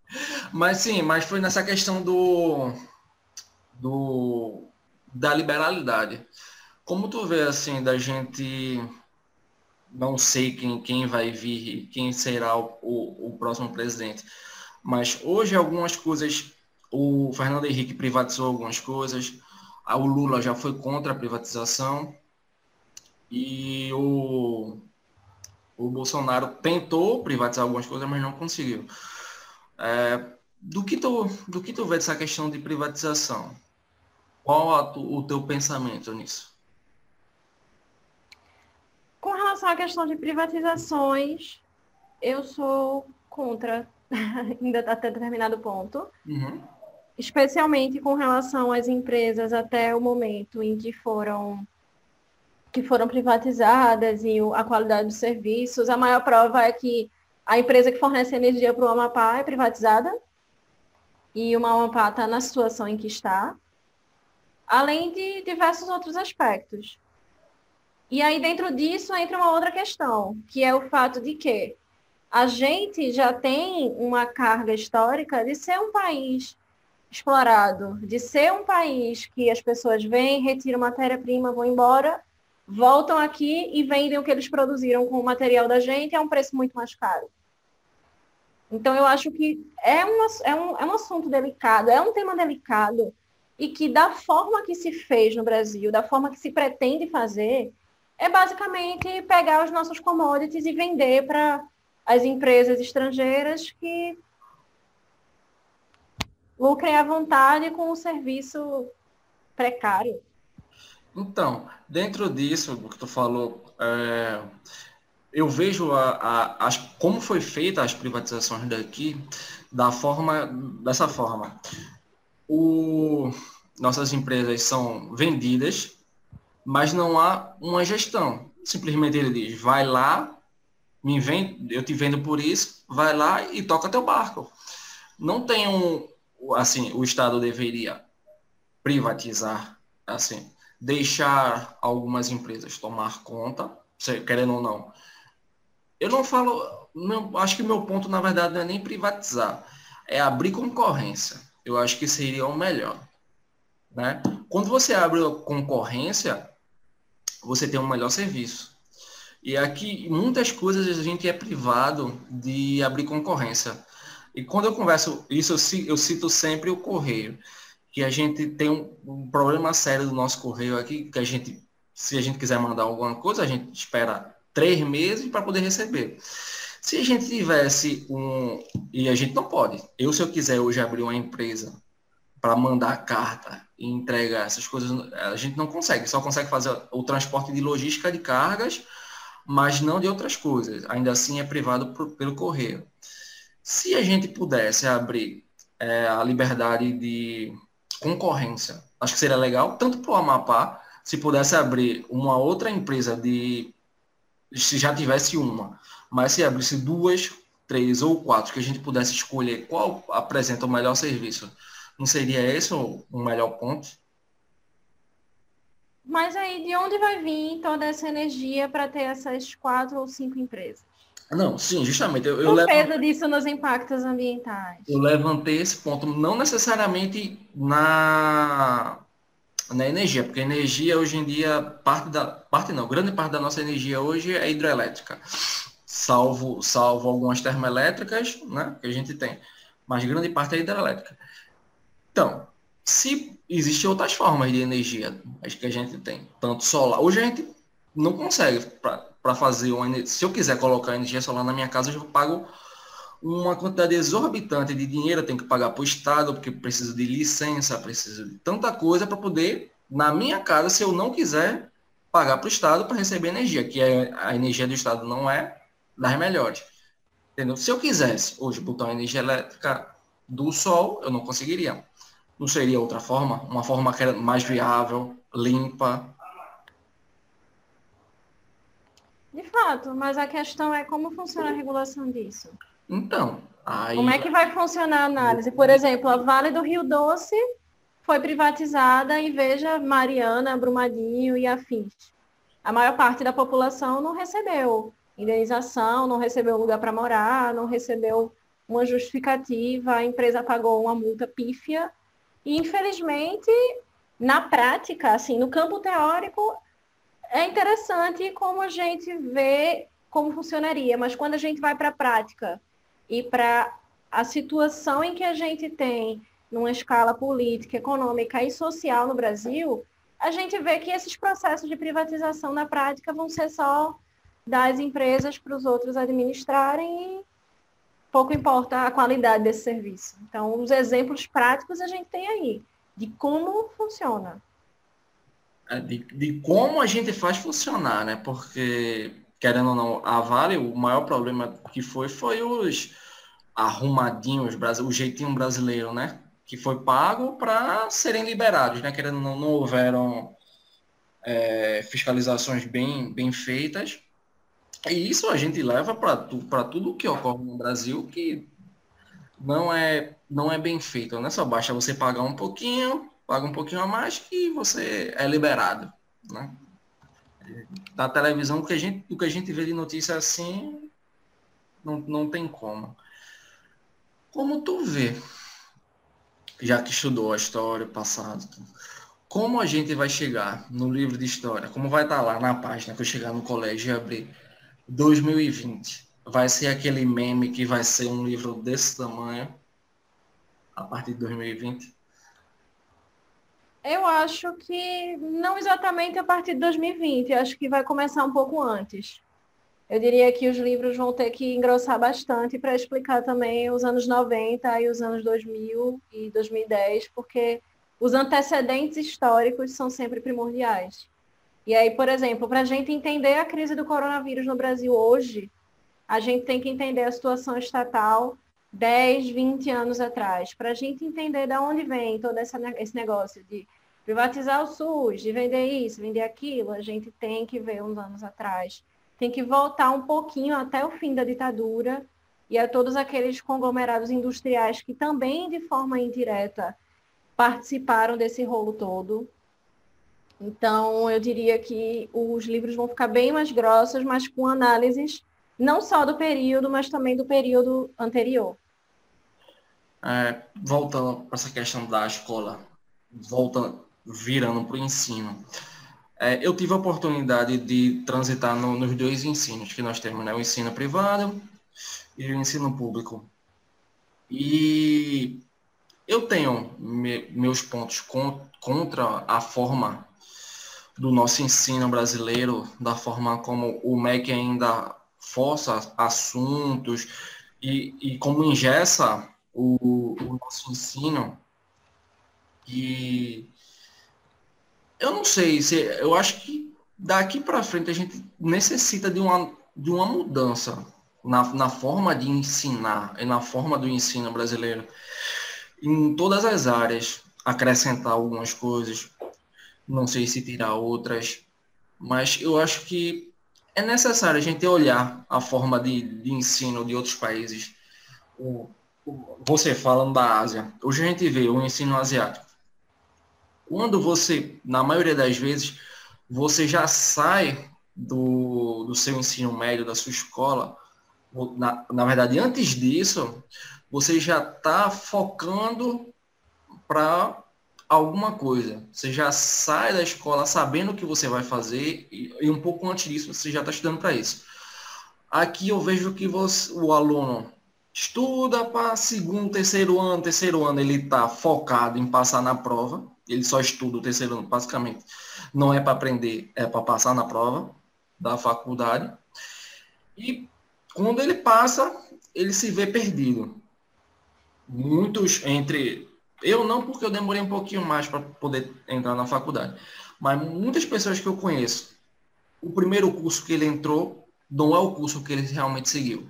mas sim, mas foi nessa questão do, do da liberalidade. Como tu vê assim da gente não sei quem, quem vai vir, quem será o, o, o próximo presidente. Mas hoje algumas coisas, o Fernando Henrique privatizou algumas coisas, o Lula já foi contra a privatização e o, o Bolsonaro tentou privatizar algumas coisas, mas não conseguiu. É, do, que tu, do que tu vê dessa questão de privatização? Qual a, o teu pensamento nisso? Com relação à questão de privatizações, eu sou contra, ainda até determinado ponto. Uhum. Especialmente com relação às empresas até o momento em que foram que foram privatizadas e a qualidade dos serviços. A maior prova é que a empresa que fornece energia para o Amapá é privatizada e o Amapá está na situação em que está, além de diversos outros aspectos. E aí, dentro disso, entra uma outra questão, que é o fato de que a gente já tem uma carga histórica de ser um país explorado, de ser um país que as pessoas vêm, retiram matéria-prima, vão embora, voltam aqui e vendem o que eles produziram com o material da gente a um preço muito mais caro. Então, eu acho que é, uma, é, um, é um assunto delicado, é um tema delicado, e que da forma que se fez no Brasil, da forma que se pretende fazer, é basicamente pegar os nossos commodities e vender para as empresas estrangeiras que lucrem à vontade com o serviço precário. Então, dentro disso, do que tu falou, é, eu vejo a, a, as, como foi feita as privatizações daqui da forma, dessa forma. O, nossas empresas são vendidas mas não há uma gestão. Simplesmente ele diz, vai lá, me vende, eu te vendo por isso, vai lá e toca teu barco. Não tem um, assim, o Estado deveria privatizar, assim, deixar algumas empresas tomar conta, querendo ou não. Eu não falo, acho que meu ponto, na verdade, não é nem privatizar, é abrir concorrência. Eu acho que seria o melhor. Né? Quando você abre concorrência, você tem um melhor serviço. E aqui, muitas coisas a gente é privado de abrir concorrência. E quando eu converso isso, eu cito sempre o correio, que a gente tem um, um problema sério do nosso correio aqui, que a gente, se a gente quiser mandar alguma coisa, a gente espera três meses para poder receber. Se a gente tivesse um. E a gente não pode. Eu, se eu quiser hoje abrir uma empresa para mandar carta e entregar essas coisas, a gente não consegue. Só consegue fazer o transporte de logística de cargas, mas não de outras coisas. Ainda assim é privado por, pelo correio. Se a gente pudesse abrir é, a liberdade de concorrência. Acho que seria legal, tanto para o Amapá, se pudesse abrir uma outra empresa de. Se já tivesse uma, mas se abrisse duas, três ou quatro, que a gente pudesse escolher qual apresenta o melhor serviço, não seria esse o, o melhor ponto? Mas aí, de onde vai vir toda essa energia para ter essas quatro ou cinco empresas? Não, sim, justamente. Eu, eu peso disso nos impactos ambientais. Eu levantei esse ponto, não necessariamente na, na energia, porque a energia hoje em dia, parte da. Parte não, grande parte da nossa energia hoje é hidrelétrica. Salvo, salvo algumas termoelétricas, né? Que a gente tem. Mas grande parte é hidrelétrica. Então, se existem outras formas de energia acho que a gente tem, tanto solar. Hoje a gente não consegue para fazer uma Se eu quiser colocar energia solar na minha casa, eu pago uma quantidade exorbitante de dinheiro, eu tenho que pagar para o Estado, porque preciso de licença, preciso de tanta coisa para poder, na minha casa, se eu não quiser pagar para o Estado para receber energia, que é, a energia do Estado não é das melhores. Entendeu? Se eu quisesse hoje botar uma energia elétrica do sol, eu não conseguiria. Não seria outra forma? Uma forma que era mais viável, limpa? De fato, mas a questão é como funciona a regulação disso. Então, aí... Como é que vai funcionar a análise? Por exemplo, a Vale do Rio Doce foi privatizada e veja Mariana, Brumadinho e afins. A maior parte da população não recebeu indenização, não recebeu lugar para morar, não recebeu uma justificativa, a empresa pagou uma multa pífia e, infelizmente, na prática, assim, no campo teórico, é interessante como a gente vê como funcionaria, mas quando a gente vai para a prática e para a situação em que a gente tem numa escala política, econômica e social no Brasil, a gente vê que esses processos de privatização na prática vão ser só das empresas para os outros administrarem pouco importa a qualidade desse serviço. Então, os exemplos práticos a gente tem aí, de como funciona. É, de, de como a gente faz funcionar, né? Porque, querendo ou não, a Vale, o maior problema que foi, foi os arrumadinhos, o jeitinho brasileiro, né? Que foi pago para serem liberados, né? Querendo ou não, não houveram é, fiscalizações bem, bem feitas e isso a gente leva para tu, tudo que ocorre no Brasil que não é, não é bem feito. Não é só basta você pagar um pouquinho, paga um pouquinho a mais que você é liberado. Né? Na televisão, o que a gente, o que a gente vê de notícia assim, não, não tem como. Como tu vê, já que estudou a história, o passado, como a gente vai chegar no livro de história, como vai estar lá na página que eu chegar no colégio e abrir 2020 vai ser aquele meme que vai ser um livro desse tamanho a partir de 2020? Eu acho que não exatamente a partir de 2020, eu acho que vai começar um pouco antes. Eu diria que os livros vão ter que engrossar bastante para explicar também os anos 90 e os anos 2000 e 2010, porque os antecedentes históricos são sempre primordiais. E aí, por exemplo, para a gente entender a crise do coronavírus no Brasil hoje, a gente tem que entender a situação estatal 10, 20 anos atrás, para a gente entender de onde vem todo essa, esse negócio de privatizar o SUS, de vender isso, vender aquilo, a gente tem que ver uns anos atrás. Tem que voltar um pouquinho até o fim da ditadura e a todos aqueles conglomerados industriais que também, de forma indireta, participaram desse rolo todo. Então, eu diria que os livros vão ficar bem mais grossos, mas com análises não só do período, mas também do período anterior. É, voltando para essa questão da escola, volta virando para o ensino. É, eu tive a oportunidade de transitar no, nos dois ensinos que nós temos, né? o ensino privado e o ensino público. E eu tenho me, meus pontos con, contra a forma do nosso ensino brasileiro, da forma como o MEC ainda força assuntos e, e como ingessa o, o nosso ensino. E eu não sei se eu acho que daqui para frente a gente necessita de uma, de uma mudança na, na forma de ensinar e na forma do ensino brasileiro em todas as áreas acrescentar algumas coisas, não sei se tirar outras, mas eu acho que é necessário a gente olhar a forma de, de ensino de outros países. O, o, você falando da Ásia, hoje a gente vê o ensino asiático. Quando você, na maioria das vezes, você já sai do, do seu ensino médio, da sua escola, na, na verdade, antes disso, você já está focando para alguma coisa. Você já sai da escola sabendo o que você vai fazer e, e um pouco antes disso você já está estudando para isso. Aqui eu vejo que você, o aluno estuda para segundo, terceiro ano, terceiro ano ele está focado em passar na prova. Ele só estuda o terceiro ano, basicamente. Não é para aprender, é para passar na prova da faculdade. E quando ele passa, ele se vê perdido. Muitos entre eu não, porque eu demorei um pouquinho mais para poder entrar na faculdade. Mas muitas pessoas que eu conheço, o primeiro curso que ele entrou não é o curso que ele realmente seguiu.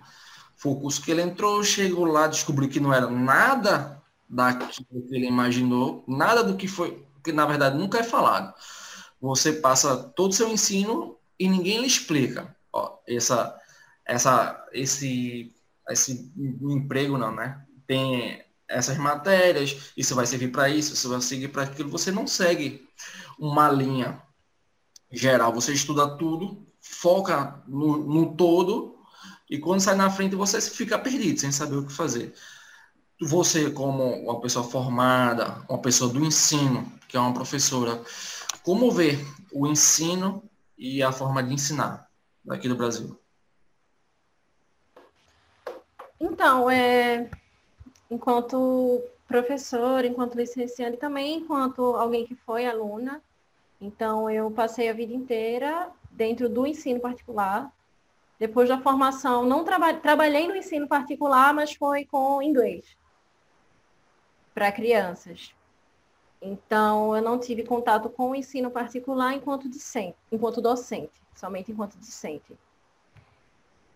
Foi o curso que ele entrou, chegou lá, descobriu que não era nada daquilo que ele imaginou, nada do que foi, que na verdade nunca é falado. Você passa todo o seu ensino e ninguém lhe explica. Ó, essa, essa, esse, esse emprego não, né? Tem essas matérias, isso vai servir para isso, isso vai seguir para aquilo. Você não segue uma linha geral, você estuda tudo, foca no, no todo, e quando sai na frente você fica perdido, sem saber o que fazer. Você, como uma pessoa formada, uma pessoa do ensino, que é uma professora, como vê o ensino e a forma de ensinar aqui do Brasil? Então, é, enquanto professora, enquanto licenciada e também enquanto alguém que foi aluna. Então, eu passei a vida inteira dentro do ensino particular. Depois da formação, não traba trabalhei no ensino particular, mas foi com inglês para crianças. Então, eu não tive contato com o ensino particular enquanto docente, enquanto docente, somente enquanto docente.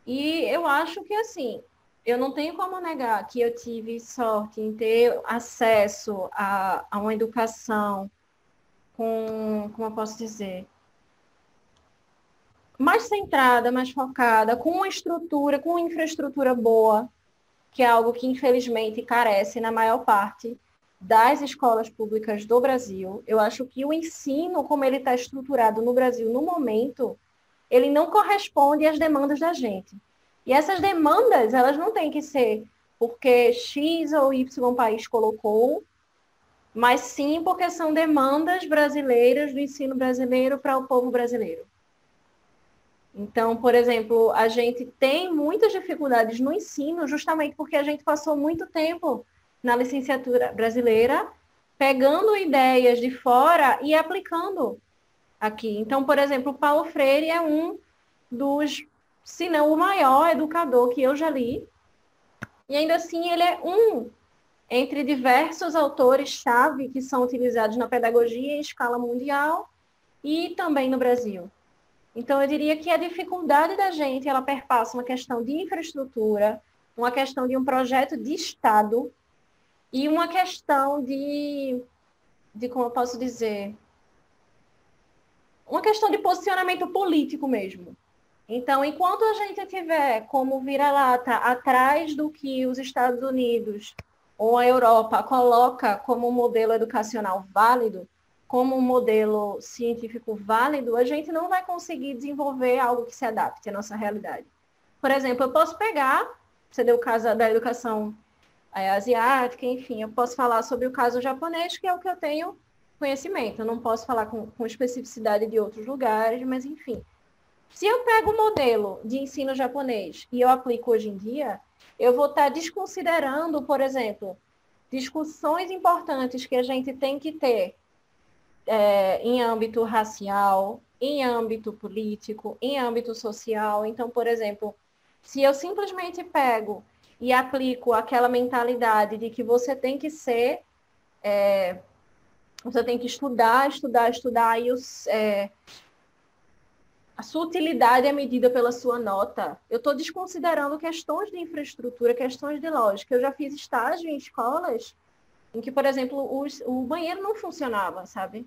E eu acho que, assim, eu não tenho como negar que eu tive sorte em ter acesso a, a uma educação com, como eu posso dizer, mais centrada, mais focada, com uma estrutura, com uma infraestrutura boa, que é algo que infelizmente carece na maior parte das escolas públicas do Brasil. Eu acho que o ensino, como ele está estruturado no Brasil no momento, ele não corresponde às demandas da gente. E essas demandas, elas não têm que ser porque X ou Y país colocou, mas sim porque são demandas brasileiras do ensino brasileiro para o povo brasileiro. Então, por exemplo, a gente tem muitas dificuldades no ensino justamente porque a gente passou muito tempo na licenciatura brasileira pegando ideias de fora e aplicando aqui. Então, por exemplo, Paulo Freire é um dos se não o maior educador que eu já li. E ainda assim, ele é um entre diversos autores-chave que são utilizados na pedagogia em escala mundial e também no Brasil. Então, eu diria que a dificuldade da gente, ela perpassa uma questão de infraestrutura, uma questão de um projeto de Estado e uma questão de, de como eu posso dizer, uma questão de posicionamento político mesmo. Então, enquanto a gente tiver como vira-lata atrás do que os Estados Unidos ou a Europa coloca como um modelo educacional válido, como um modelo científico válido, a gente não vai conseguir desenvolver algo que se adapte à nossa realidade. Por exemplo, eu posso pegar, você deu o caso da educação é, asiática, enfim, eu posso falar sobre o caso japonês, que é o que eu tenho conhecimento. Eu não posso falar com, com especificidade de outros lugares, mas enfim. Se eu pego o modelo de ensino japonês e eu aplico hoje em dia, eu vou estar desconsiderando, por exemplo, discussões importantes que a gente tem que ter é, em âmbito racial, em âmbito político, em âmbito social. Então, por exemplo, se eu simplesmente pego e aplico aquela mentalidade de que você tem que ser, é, você tem que estudar, estudar, estudar, e os, é, a sua utilidade é medida pela sua nota. Eu estou desconsiderando questões de infraestrutura, questões de lógica. Eu já fiz estágio em escolas em que, por exemplo, o, o banheiro não funcionava, sabe?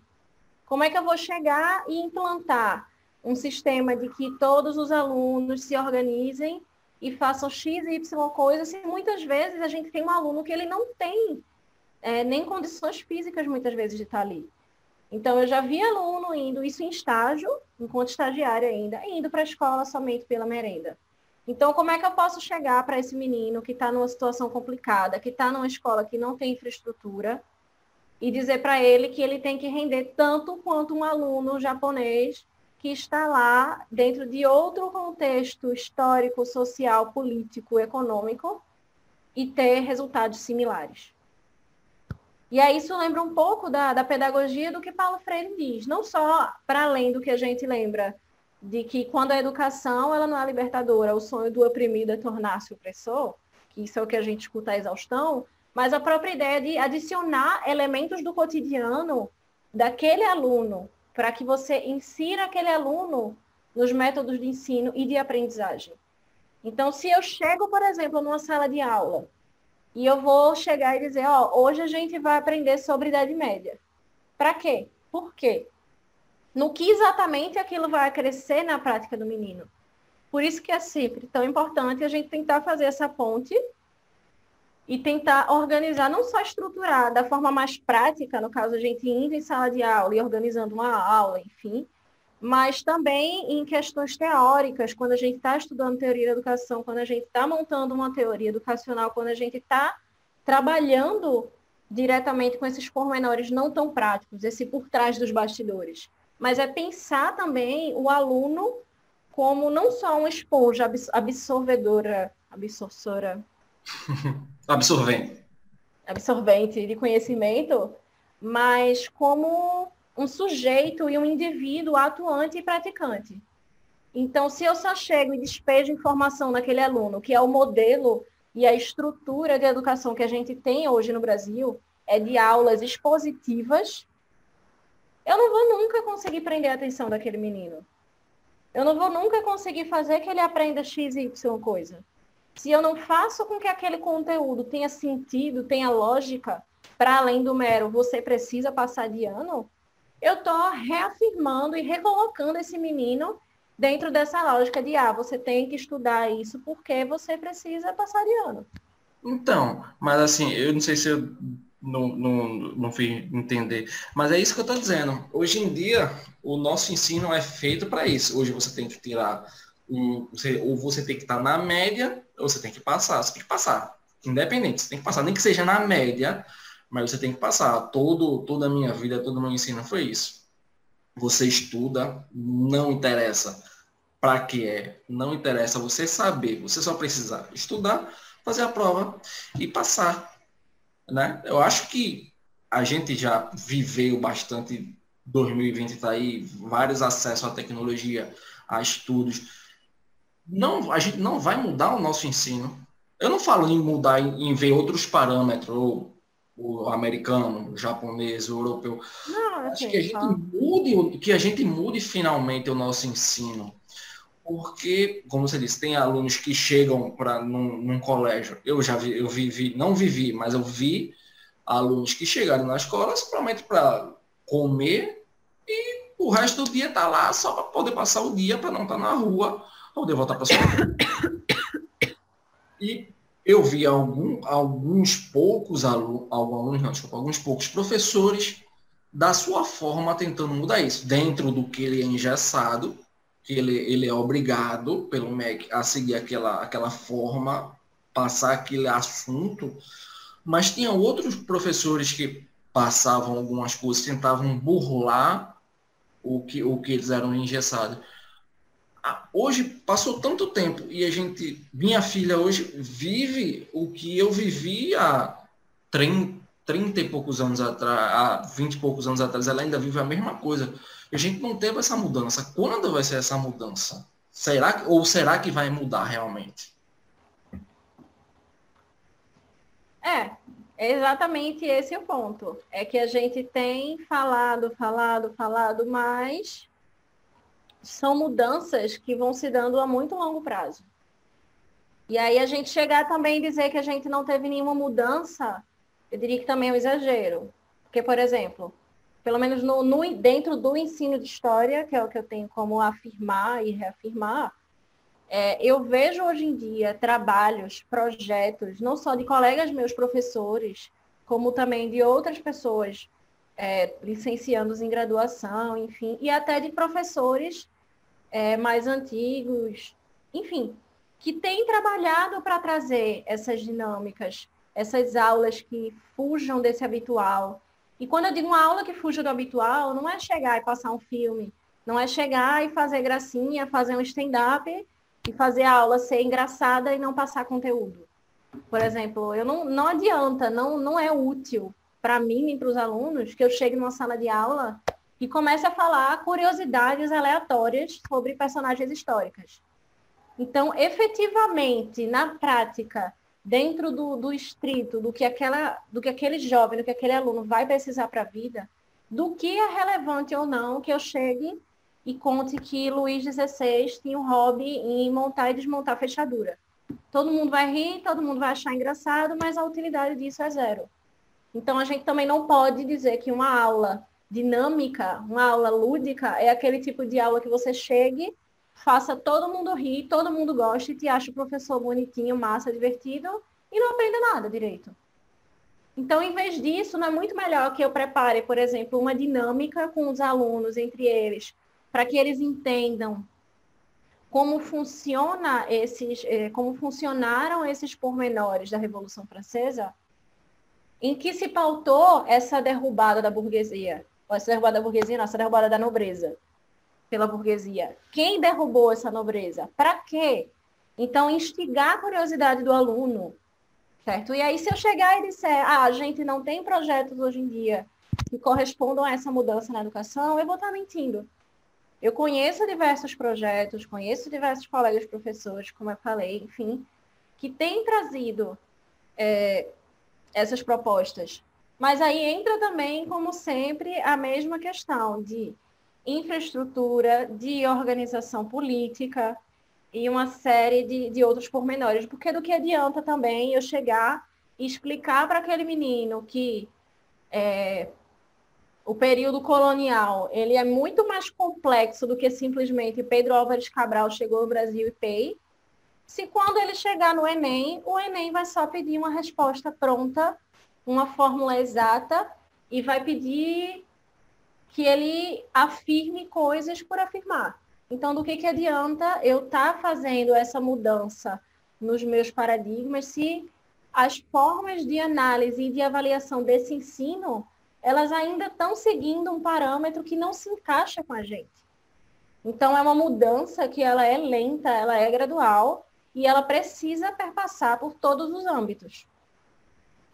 Como é que eu vou chegar e implantar um sistema de que todos os alunos se organizem e façam X e Y coisas, se muitas vezes a gente tem um aluno que ele não tem é, nem condições físicas, muitas vezes, de estar ali. Então, eu já vi aluno indo, isso em estágio, enquanto estagiário ainda, indo para a escola somente pela merenda. Então, como é que eu posso chegar para esse menino que está numa situação complicada, que está numa escola que não tem infraestrutura, e dizer para ele que ele tem que render tanto quanto um aluno japonês que está lá dentro de outro contexto histórico, social, político, econômico e ter resultados similares. E aí isso lembra um pouco da, da pedagogia do que Paulo Freire diz, não só para além do que a gente lembra de que quando a educação ela não é libertadora, o sonho do oprimido é tornar-se opressor, que isso é o que a gente escuta à exaustão, mas a própria ideia de adicionar elementos do cotidiano daquele aluno para que você insira aquele aluno nos métodos de ensino e de aprendizagem. Então, se eu chego, por exemplo, numa sala de aula e eu vou chegar e dizer, ó, hoje a gente vai aprender sobre Idade Média. Para quê? Por quê? No que exatamente aquilo vai crescer na prática do menino. Por isso que é sempre tão importante a gente tentar fazer essa ponte e tentar organizar, não só estruturar da forma mais prática, no caso a gente indo em sala de aula e organizando uma aula, enfim, mas também em questões teóricas, quando a gente está estudando teoria da educação, quando a gente está montando uma teoria educacional, quando a gente está trabalhando diretamente com esses pormenores não tão práticos, esse por trás dos bastidores. Mas é pensar também o aluno como não só uma esponja absorvedora, absorvora, Absorvente. Absorvente de conhecimento, mas como um sujeito e um indivíduo atuante e praticante. Então, se eu só chego e despejo informação naquele aluno, que é o modelo e a estrutura de educação que a gente tem hoje no Brasil, é de aulas expositivas, eu não vou nunca conseguir prender a atenção daquele menino. Eu não vou nunca conseguir fazer que ele aprenda X, Y coisa se eu não faço com que aquele conteúdo tenha sentido, tenha lógica, para além do mero você precisa passar de ano, eu estou reafirmando e recolocando esse menino dentro dessa lógica de, ah, você tem que estudar isso porque você precisa passar de ano. Então, mas assim, eu não sei se eu não, não, não fui entender, mas é isso que eu estou dizendo. Hoje em dia, o nosso ensino é feito para isso. Hoje você tem que tirar um, você, ou você tem que estar na média, ou você tem que passar. Você tem que passar. Independente, você tem que passar. Nem que seja na média, mas você tem que passar. Todo, toda a minha vida, todo o meu ensino foi isso. Você estuda, não interessa para que é, não interessa você saber, você só precisa estudar, fazer a prova e passar. Né? Eu acho que a gente já viveu bastante 2020 está aí, vários acessos à tecnologia, a estudos não, a gente não vai mudar o nosso ensino. Eu não falo em mudar, em, em ver outros parâmetros, ou o americano, o japonês, o europeu. Não, Acho que a gente mude, que a gente mude finalmente o nosso ensino. Porque, como você disse, tem alunos que chegam para num, num, colégio. Eu já vi, eu vivi, não vivi, mas eu vi alunos que chegaram na escola simplesmente para comer e o resto do dia tá lá só para poder passar o dia para não estar tá na rua poder voltar para sua E eu vi algum, alguns poucos alunos, alguns, não, desculpa, alguns poucos professores da sua forma tentando mudar isso, dentro do que ele é engessado, que ele, ele é obrigado pelo MEC a seguir aquela, aquela forma, passar aquele assunto, mas tinha outros professores que passavam algumas coisas, tentavam burlar o que, o que eles eram engessados hoje passou tanto tempo e a gente, minha filha hoje vive o que eu vivi há 30, 30 e poucos anos atrás, há 20 e poucos anos atrás, ela ainda vive a mesma coisa. A gente não teve essa mudança. Quando vai ser essa mudança? Será ou será que vai mudar realmente? É, é exatamente esse o ponto. É que a gente tem falado, falado, falado, mas são mudanças que vão se dando a muito longo prazo. E aí a gente chegar também e dizer que a gente não teve nenhuma mudança eu diria que também é um exagero. Porque, por exemplo, pelo menos no, no, dentro do ensino de história, que é o que eu tenho como afirmar e reafirmar, é, eu vejo hoje em dia trabalhos, projetos, não só de colegas meus professores, como também de outras pessoas é, licenciandos em graduação, enfim, e até de professores é, mais antigos, enfim, que têm trabalhado para trazer essas dinâmicas, essas aulas que fujam desse habitual. E quando eu digo uma aula que fuja do habitual, não é chegar e passar um filme, não é chegar e fazer gracinha, fazer um stand-up e fazer a aula ser engraçada e não passar conteúdo. Por exemplo, eu não, não adianta, não, não é útil para mim nem para os alunos que eu chegue numa sala de aula e comece a falar curiosidades aleatórias sobre personagens históricas. Então, efetivamente, na prática, dentro do, do estrito, do que, aquela, do que aquele jovem, do que aquele aluno vai precisar para a vida, do que é relevante ou não que eu chegue e conte que Luís XVI tinha um hobby em montar e desmontar fechadura. Todo mundo vai rir, todo mundo vai achar engraçado, mas a utilidade disso é zero. Então, a gente também não pode dizer que uma aula dinâmica, uma aula lúdica, é aquele tipo de aula que você chegue, faça todo mundo rir, todo mundo goste, te acha o professor bonitinho, massa, divertido, e não aprenda nada direito. Então, em vez disso, não é muito melhor que eu prepare, por exemplo, uma dinâmica com os alunos, entre eles, para que eles entendam como funciona esses, eh, como funcionaram esses pormenores da Revolução Francesa, em que se pautou essa derrubada da burguesia, ou essa derrubada da burguesia, não, essa derrubada da nobreza pela burguesia. Quem derrubou essa nobreza? Para quê? Então, instigar a curiosidade do aluno, certo? E aí, se eu chegar e disser, ah, a gente não tem projetos hoje em dia que correspondam a essa mudança na educação, eu vou estar mentindo. Eu conheço diversos projetos, conheço diversos colegas professores, como eu falei, enfim, que têm trazido é, essas propostas. Mas aí entra também, como sempre, a mesma questão de infraestrutura, de organização política e uma série de, de outros pormenores. Porque do que adianta também eu chegar e explicar para aquele menino que é, o período colonial ele é muito mais complexo do que simplesmente Pedro Álvares Cabral chegou no Brasil e PEI. Se quando ele chegar no Enem, o Enem vai só pedir uma resposta pronta, uma fórmula exata, e vai pedir que ele afirme coisas por afirmar. Então, do que, que adianta eu estar tá fazendo essa mudança nos meus paradigmas se as formas de análise e de avaliação desse ensino elas ainda estão seguindo um parâmetro que não se encaixa com a gente. Então, é uma mudança que ela é lenta, ela é gradual e ela precisa perpassar por todos os âmbitos.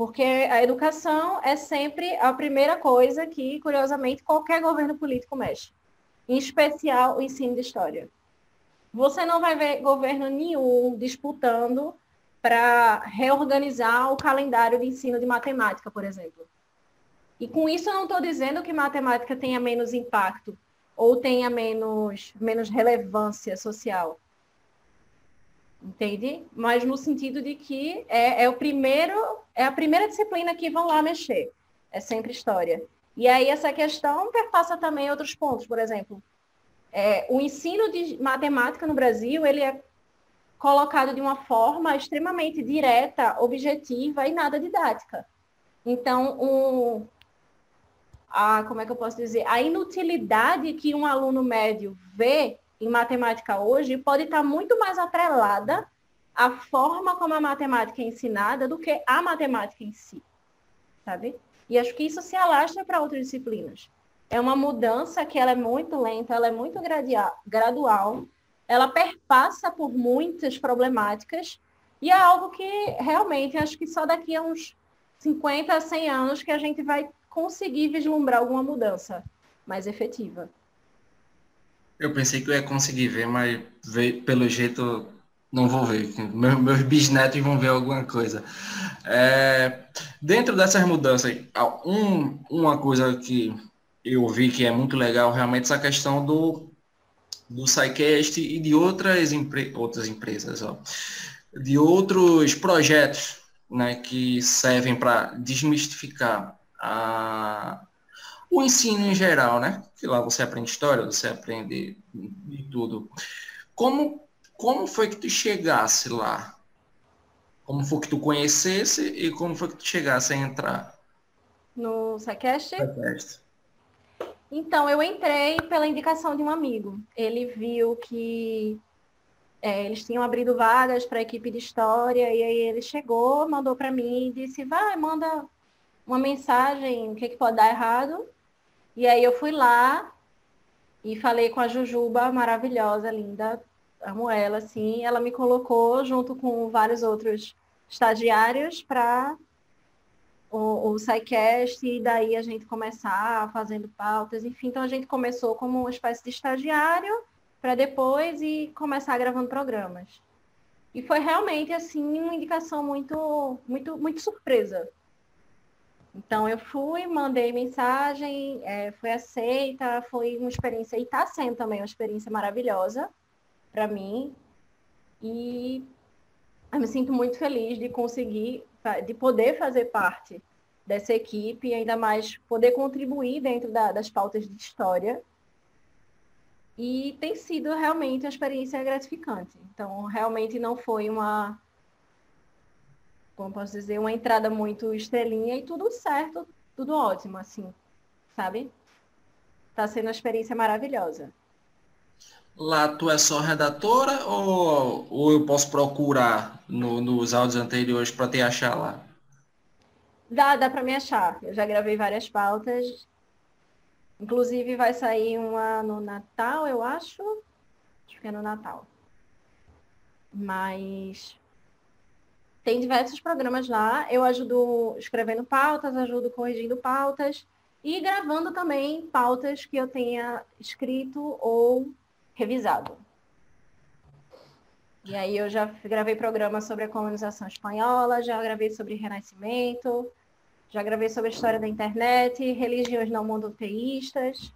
Porque a educação é sempre a primeira coisa que, curiosamente, qualquer governo político mexe. Em especial o ensino de história. Você não vai ver governo nenhum disputando para reorganizar o calendário de ensino de matemática, por exemplo. E com isso eu não estou dizendo que matemática tenha menos impacto ou tenha menos, menos relevância social. Entende? Mas no sentido de que é, é o primeiro, é a primeira disciplina que vão lá mexer. É sempre história. E aí essa questão perpassa também outros pontos, por exemplo. É, o ensino de matemática no Brasil, ele é colocado de uma forma extremamente direta, objetiva e nada didática. Então, um, a, como é que eu posso dizer, a inutilidade que um aluno médio vê em matemática hoje pode estar muito mais atrelada à forma como a matemática é ensinada do que a matemática em si, sabe? E acho que isso se alastra para outras disciplinas. É uma mudança que ela é muito lenta, ela é muito gradual, ela perpassa por muitas problemáticas e é algo que realmente acho que só daqui a uns 50 a 100 anos que a gente vai conseguir vislumbrar alguma mudança mais efetiva. Eu pensei que eu ia conseguir ver, mas pelo jeito não vou ver. Meus, bisnetos vão ver alguma coisa. É, dentro dessas mudanças, um, uma coisa que eu vi que é muito legal realmente essa questão do, do SciCast e de outras, empre, outras empresas, ó, de outros projetos né, que servem para desmistificar a, o ensino em geral, né? Que lá você aprende história, você aprende de tudo. Como, como foi que tu chegasse lá? Como foi que tu conhecesse e como foi que tu chegasse a entrar? No Sequest? Então, eu entrei pela indicação de um amigo. Ele viu que é, eles tinham abrido vagas para a equipe de história, e aí ele chegou, mandou para mim e disse, vai, manda uma mensagem, o que, que pode dar errado. E aí eu fui lá e falei com a Jujuba, maravilhosa, linda, amo ela, assim. Ela me colocou junto com vários outros estagiários para o, o SciCast e daí a gente começar fazendo pautas, enfim. Então a gente começou como uma espécie de estagiário para depois e começar gravando programas. E foi realmente assim uma indicação muito muito muito surpresa. Então eu fui, mandei mensagem, é, foi aceita, foi uma experiência e está sendo também uma experiência maravilhosa para mim. E eu me sinto muito feliz de conseguir, de poder fazer parte dessa equipe e ainda mais poder contribuir dentro da, das pautas de história. E tem sido realmente uma experiência gratificante. Então, realmente não foi uma, como posso dizer, uma entrada muito estrelinha e tudo certo, tudo ótimo, assim, sabe? Está sendo uma experiência maravilhosa. Lá tu é só redatora ou, ou eu posso procurar no, nos áudios anteriores para te achar lá? Dá, dá para me achar. Eu já gravei várias pautas. Inclusive vai sair uma no Natal, eu acho. Acho que é no Natal. Mas tem diversos programas lá. Eu ajudo escrevendo pautas, ajudo corrigindo pautas e gravando também pautas que eu tenha escrito ou revisado. E aí eu já gravei programas sobre a colonização espanhola, já gravei sobre Renascimento, já gravei sobre a história da internet, religiões não monoteístas.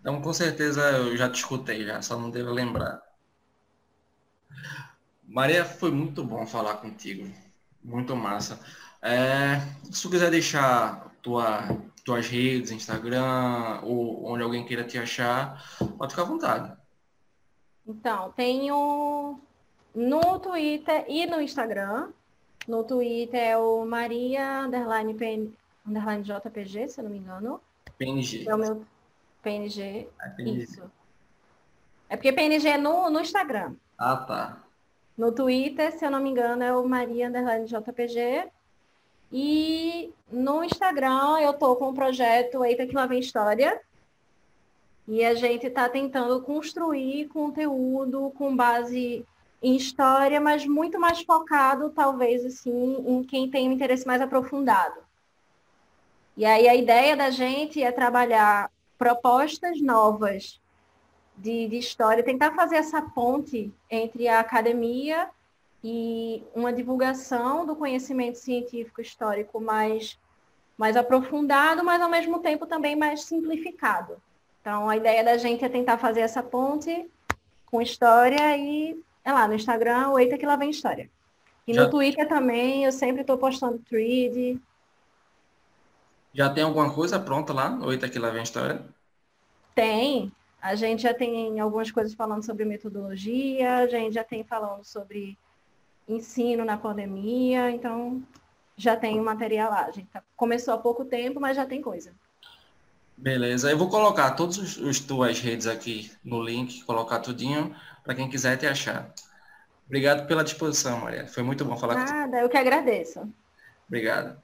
Então, com certeza eu já te escutei, já, só não devo lembrar. Maria, foi muito bom falar contigo. Muito massa. É, se tu quiser deixar tua, tuas redes, Instagram, ou onde alguém queira te achar, pode ficar à vontade. Então, tenho no Twitter e no Instagram. No Twitter é o Maria underline, PN, underline JPG, se eu não me engano. PNG. É o meu PNG. É PNG. Isso. É porque PNG é no, no Instagram. Ah, tá. No Twitter, se eu não me engano, é o Maria underline JPG. E no Instagram eu tô com o projeto Eita que lá vem história. E a gente está tentando construir conteúdo com base em história, mas muito mais focado, talvez, assim, em quem tem um interesse mais aprofundado. E aí a ideia da gente é trabalhar propostas novas de, de história, tentar fazer essa ponte entre a academia e uma divulgação do conhecimento científico histórico mais, mais aprofundado, mas ao mesmo tempo também mais simplificado. Então, a ideia da gente é tentar fazer essa ponte com história e é lá no Instagram, o Eita que lá vem história. E Já... no Twitter também, eu sempre estou postando thread. Já tem alguma coisa pronta lá no Eita que lá vem história? Tem. A gente já tem algumas coisas falando sobre metodologia, a gente já tem falando sobre ensino na pandemia, então já tem o material lá. A gente tá, começou há pouco tempo, mas já tem coisa. Beleza, eu vou colocar todas as tuas redes aqui no link, colocar tudinho para quem quiser te achar. Obrigado pela disposição, Maria. Foi muito bom falar Nada, com você. eu que agradeço. Obrigado.